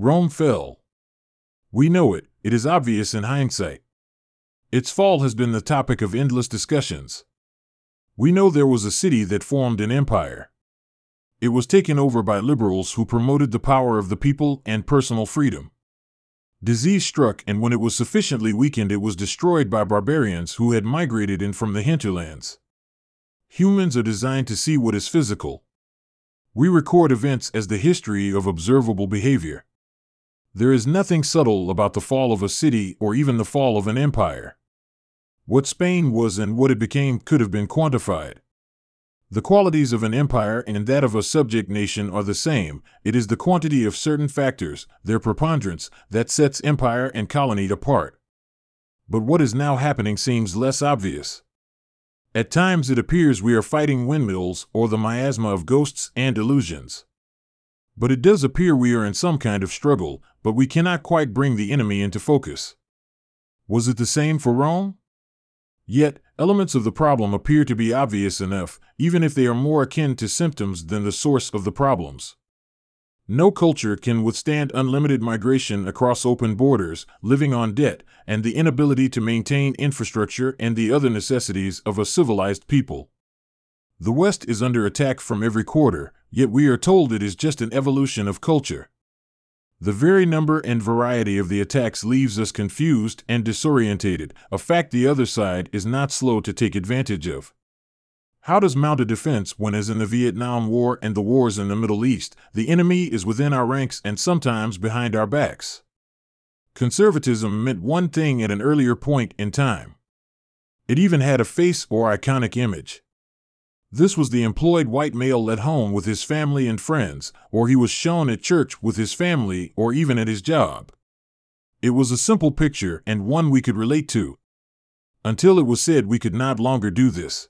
Rome fell. We know it, it is obvious in hindsight. Its fall has been the topic of endless discussions. We know there was a city that formed an empire. It was taken over by liberals who promoted the power of the people and personal freedom. Disease struck, and when it was sufficiently weakened, it was destroyed by barbarians who had migrated in from the hinterlands. Humans are designed to see what is physical. We record events as the history of observable behavior. There is nothing subtle about the fall of a city or even the fall of an empire. What Spain was and what it became could have been quantified. The qualities of an empire and that of a subject nation are the same. It is the quantity of certain factors, their preponderance, that sets empire and colony apart. But what is now happening seems less obvious. At times it appears we are fighting windmills or the miasma of ghosts and illusions. But it does appear we are in some kind of struggle, but we cannot quite bring the enemy into focus. Was it the same for Rome? Yet, elements of the problem appear to be obvious enough, even if they are more akin to symptoms than the source of the problems. No culture can withstand unlimited migration across open borders, living on debt, and the inability to maintain infrastructure and the other necessities of a civilized people. The West is under attack from every quarter, yet we are told it is just an evolution of culture. The very number and variety of the attacks leaves us confused and disorientated, a fact the other side is not slow to take advantage of. How does mount a defense when, as in the Vietnam War and the wars in the Middle East, the enemy is within our ranks and sometimes behind our backs? Conservatism meant one thing at an earlier point in time. It even had a face or iconic image. This was the employed white male at home with his family and friends, or he was shown at church with his family, or even at his job. It was a simple picture and one we could relate to. Until it was said we could not longer do this.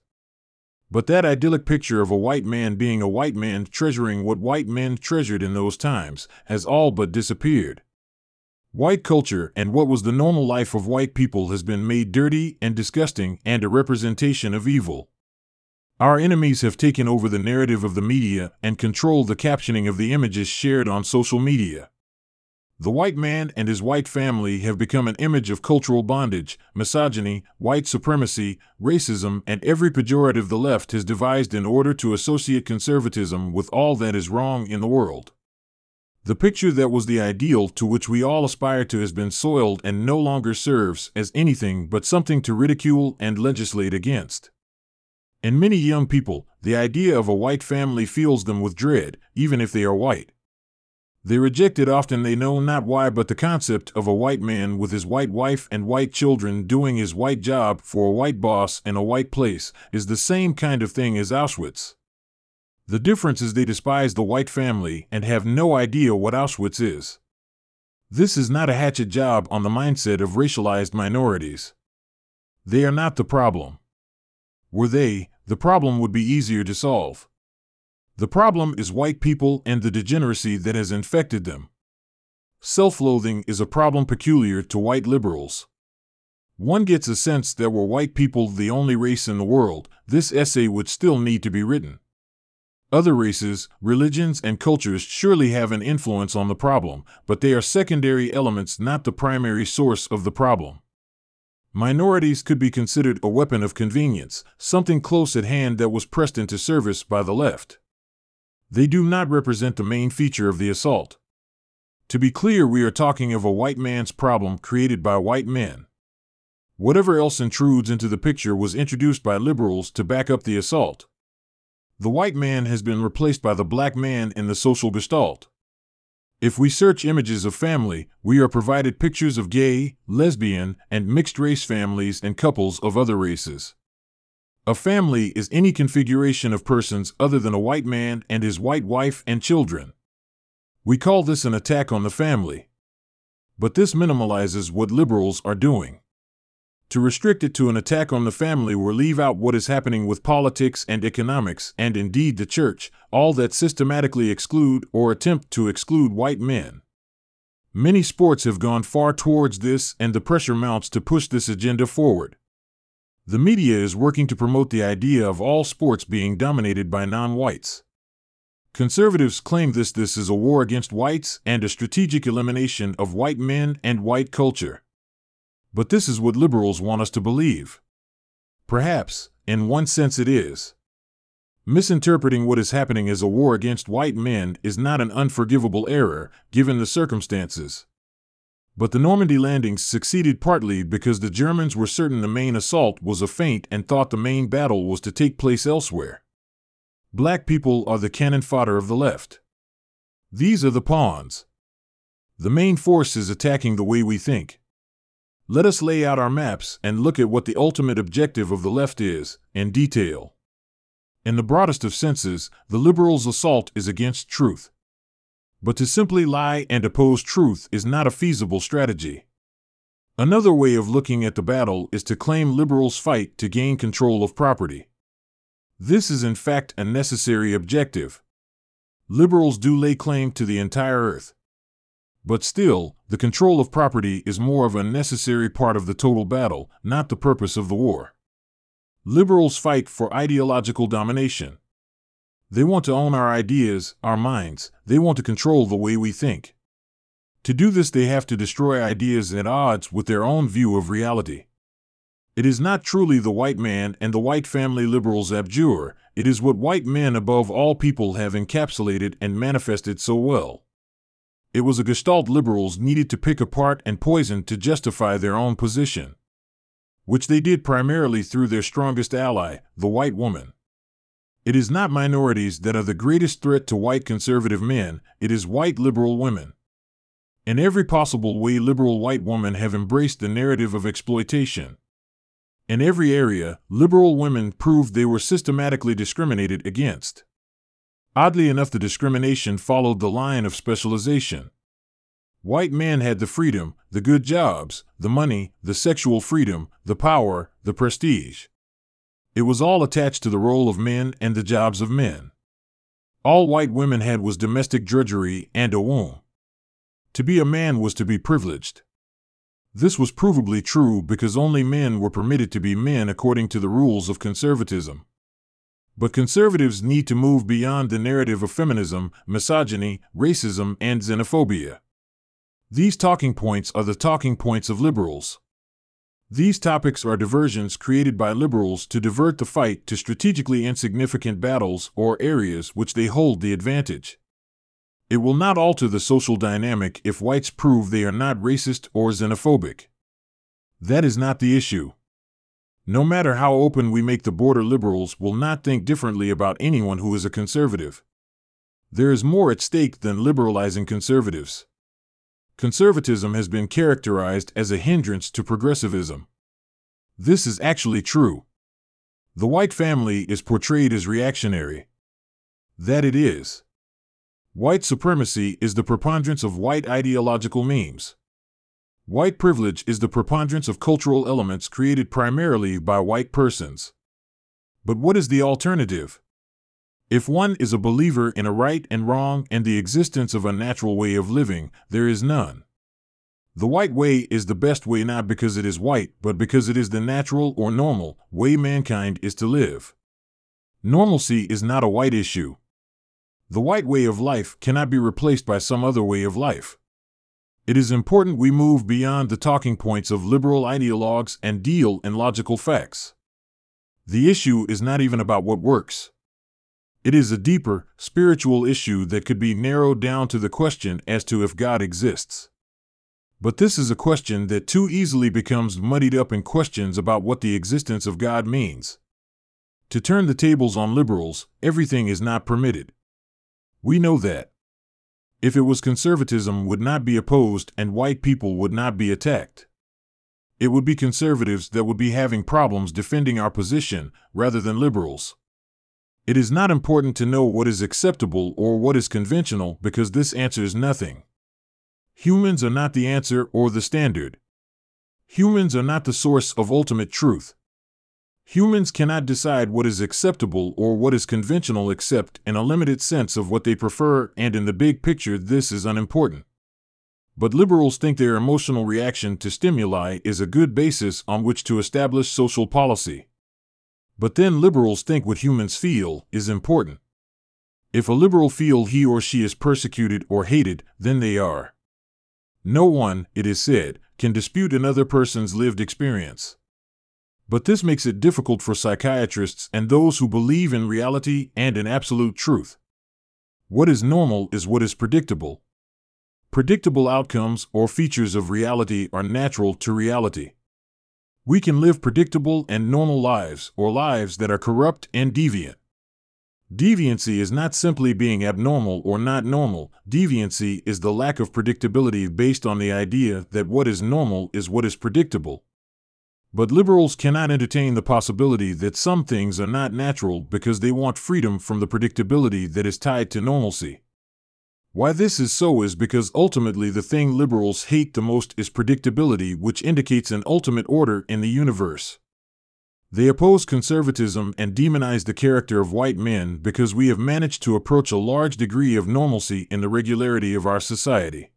But that idyllic picture of a white man being a white man treasuring what white men treasured in those times has all but disappeared. White culture and what was the normal life of white people has been made dirty and disgusting and a representation of evil. Our enemies have taken over the narrative of the media and control the captioning of the images shared on social media. The white man and his white family have become an image of cultural bondage, misogyny, white supremacy, racism, and every pejorative the left has devised in order to associate conservatism with all that is wrong in the world. The picture that was the ideal to which we all aspire to has been soiled and no longer serves as anything but something to ridicule and legislate against. In many young people, the idea of a white family fills them with dread, even if they are white. They reject it often, they know not why, but the concept of a white man with his white wife and white children doing his white job for a white boss in a white place is the same kind of thing as Auschwitz. The difference is they despise the white family and have no idea what Auschwitz is. This is not a hatchet job on the mindset of racialized minorities. They are not the problem. Were they, the problem would be easier to solve. The problem is white people and the degeneracy that has infected them. Self loathing is a problem peculiar to white liberals. One gets a sense that were white people the only race in the world, this essay would still need to be written. Other races, religions, and cultures surely have an influence on the problem, but they are secondary elements, not the primary source of the problem. Minorities could be considered a weapon of convenience, something close at hand that was pressed into service by the left. They do not represent the main feature of the assault. To be clear, we are talking of a white man's problem created by white men. Whatever else intrudes into the picture was introduced by liberals to back up the assault. The white man has been replaced by the black man in the social gestalt. If we search images of family, we are provided pictures of gay, lesbian, and mixed race families and couples of other races. A family is any configuration of persons other than a white man and his white wife and children. We call this an attack on the family. But this minimalizes what liberals are doing to restrict it to an attack on the family or leave out what is happening with politics and economics and indeed the church, all that systematically exclude or attempt to exclude white men. Many sports have gone far towards this, and the pressure mounts to push this agenda forward. The media is working to promote the idea of all sports being dominated by non whites. Conservatives claim this this is a war against whites and a strategic elimination of white men and white culture. But this is what liberals want us to believe. Perhaps, in one sense, it is. Misinterpreting what is happening as a war against white men is not an unforgivable error, given the circumstances. But the Normandy landings succeeded partly because the Germans were certain the main assault was a feint and thought the main battle was to take place elsewhere. Black people are the cannon fodder of the left. These are the pawns. The main force is attacking the way we think. Let us lay out our maps and look at what the ultimate objective of the left is, in detail. In the broadest of senses, the liberals' assault is against truth. But to simply lie and oppose truth is not a feasible strategy. Another way of looking at the battle is to claim liberals fight to gain control of property. This is in fact a necessary objective. Liberals do lay claim to the entire earth. But still, the control of property is more of a necessary part of the total battle, not the purpose of the war. Liberals fight for ideological domination. They want to own our ideas, our minds, they want to control the way we think. To do this, they have to destroy ideas at odds with their own view of reality. It is not truly the white man and the white family liberals abjure, it is what white men above all people have encapsulated and manifested so well. It was a gestalt liberals needed to pick apart and poison to justify their own position which they did primarily through their strongest ally, the white woman. It is not minorities that are the greatest threat to white conservative men, it is white liberal women. In every possible way, liberal white women have embraced the narrative of exploitation. In every area, liberal women proved they were systematically discriminated against. Oddly enough, the discrimination followed the line of specialization. White men had the freedom, the good jobs, the money, the sexual freedom, the power, the prestige. It was all attached to the role of men and the jobs of men. All white women had was domestic drudgery and a womb. To be a man was to be privileged. This was provably true because only men were permitted to be men according to the rules of conservatism. But conservatives need to move beyond the narrative of feminism, misogyny, racism, and xenophobia. These talking points are the talking points of liberals. These topics are diversions created by liberals to divert the fight to strategically insignificant battles or areas which they hold the advantage. It will not alter the social dynamic if whites prove they are not racist or xenophobic. That is not the issue. No matter how open we make the border, liberals will not think differently about anyone who is a conservative. There is more at stake than liberalizing conservatives. Conservatism has been characterized as a hindrance to progressivism. This is actually true. The white family is portrayed as reactionary. That it is. White supremacy is the preponderance of white ideological memes. White privilege is the preponderance of cultural elements created primarily by white persons. But what is the alternative? If one is a believer in a right and wrong and the existence of a natural way of living, there is none. The white way is the best way not because it is white, but because it is the natural or normal way mankind is to live. Normalcy is not a white issue. The white way of life cannot be replaced by some other way of life. It is important we move beyond the talking points of liberal ideologues and deal in logical facts. The issue is not even about what works. It is a deeper, spiritual issue that could be narrowed down to the question as to if God exists. But this is a question that too easily becomes muddied up in questions about what the existence of God means. To turn the tables on liberals, everything is not permitted. We know that. If it was conservatism would not be opposed and white people would not be attacked. It would be conservatives that would be having problems defending our position rather than liberals. It is not important to know what is acceptable or what is conventional because this answers nothing. Humans are not the answer or the standard. Humans are not the source of ultimate truth. Humans cannot decide what is acceptable or what is conventional except in a limited sense of what they prefer, and in the big picture, this is unimportant. But liberals think their emotional reaction to stimuli is a good basis on which to establish social policy. But then liberals think what humans feel is important. If a liberal feel he or she is persecuted or hated, then they are. No one, it is said, can dispute another person's lived experience. But this makes it difficult for psychiatrists and those who believe in reality and in absolute truth. What is normal is what is predictable. Predictable outcomes or features of reality are natural to reality. We can live predictable and normal lives or lives that are corrupt and deviant. Deviancy is not simply being abnormal or not normal. Deviancy is the lack of predictability based on the idea that what is normal is what is predictable. But liberals cannot entertain the possibility that some things are not natural because they want freedom from the predictability that is tied to normalcy. Why this is so is because ultimately the thing liberals hate the most is predictability, which indicates an ultimate order in the universe. They oppose conservatism and demonize the character of white men because we have managed to approach a large degree of normalcy in the regularity of our society.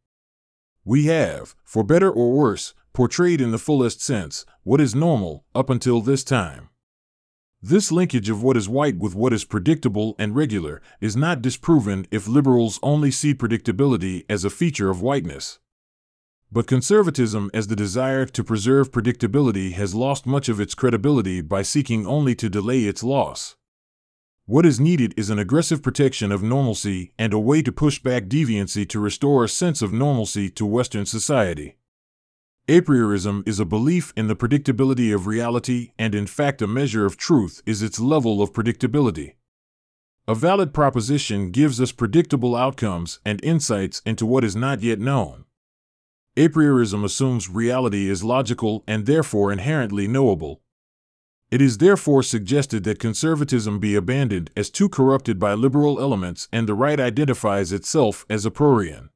We have, for better or worse, portrayed in the fullest sense what is normal up until this time. This linkage of what is white with what is predictable and regular is not disproven if liberals only see predictability as a feature of whiteness. But conservatism, as the desire to preserve predictability, has lost much of its credibility by seeking only to delay its loss. What is needed is an aggressive protection of normalcy and a way to push back deviancy to restore a sense of normalcy to Western society. A priorism is a belief in the predictability of reality, and in fact, a measure of truth is its level of predictability. A valid proposition gives us predictable outcomes and insights into what is not yet known. A priorism assumes reality is logical and therefore inherently knowable. It is therefore suggested that conservatism be abandoned as too corrupted by liberal elements and the right identifies itself as a priorian.